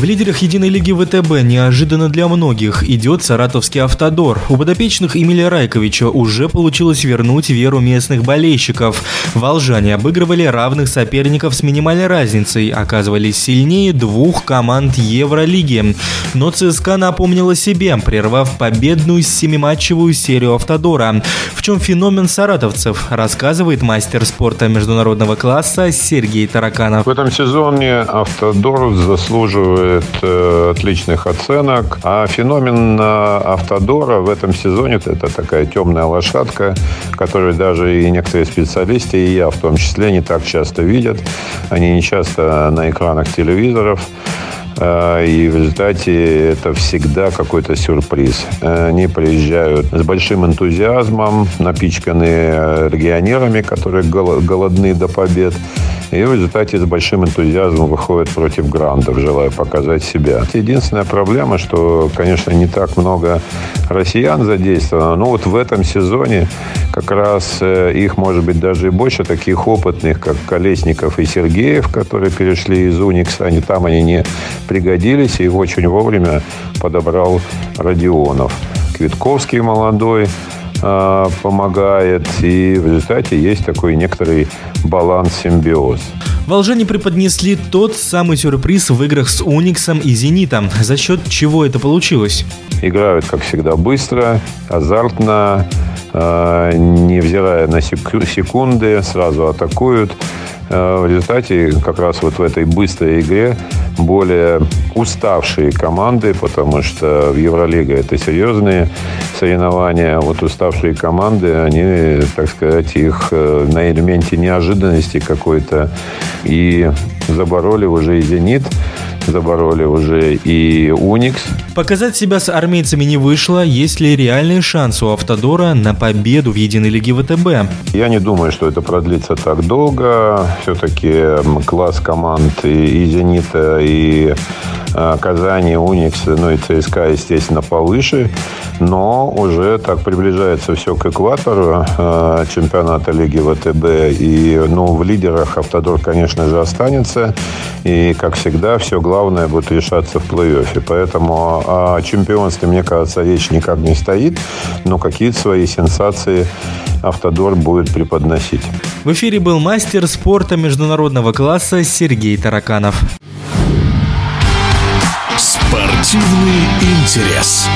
В лидерах единой лиги ВТБ неожиданно для многих идет саратовский автодор. У подопечных Эмилия Райковича уже получилось вернуть веру местных болельщиков. Волжане обыгрывали равных соперников с минимальной разницей, оказывались сильнее двух команд Евролиги. Но ЦСКА напомнила себе, прервав победную семиматчевую серию автодора. В чем феномен саратовцев, рассказывает мастер спорта международного класса Сергей Тараканов. В этом сезоне автодор заслуживает стоит э, отличных оценок. А феномен э, Автодора в этом сезоне – это такая темная лошадка, которую даже и некоторые специалисты, и я в том числе, не так часто видят. Они не часто на экранах телевизоров. Э, и в результате это всегда какой-то сюрприз. Они приезжают с большим энтузиазмом, напичканные легионерами, которые голодны до побед. И в результате с большим энтузиазмом выходит против грандов, желая показать себя. Единственная проблема, что, конечно, не так много россиян задействовано, но вот в этом сезоне как раз э, их может быть даже и больше, таких опытных, как Колесников и Сергеев, которые перешли из Уникса, они там они не пригодились, и их очень вовремя подобрал Родионов. Квитковский молодой, а, помогает, и в результате есть такой некоторый баланс-симбиоз. Волжане преподнесли тот самый сюрприз в играх с Униксом и Зенитом. За счет чего это получилось? Играют, как всегда, быстро, азартно, а, невзирая на секунды, сразу атакуют. А, в результате как раз вот в этой быстрой игре более уставшие команды, потому что в Евролиге это серьезные соревнования. Вот уставшие команды, они, так сказать, их э, на элементе неожиданности какой-то и забороли уже и «Зенит», забороли уже и «Уникс». Показать себя с армейцами не вышло. Есть ли реальный шанс у «Автодора» на победу в единой лиге ВТБ? Я не думаю, что это продлится так долго. Все-таки класс команд и, и «Зенита», и а, Казани, Уникс, ну и ЦСКА, естественно, повыше. Но уже так приближается все к экватору э, чемпионата Лиги ВТБ. И ну, в лидерах Автодор, конечно же, останется. И, как всегда, все главное будет решаться в плей-оффе. Поэтому о чемпионстве, мне кажется, речь никак не стоит. Но какие-то свои сенсации Автодор будет преподносить. В эфире был мастер спорта международного класса Сергей Тараканов. Спортивный интерес.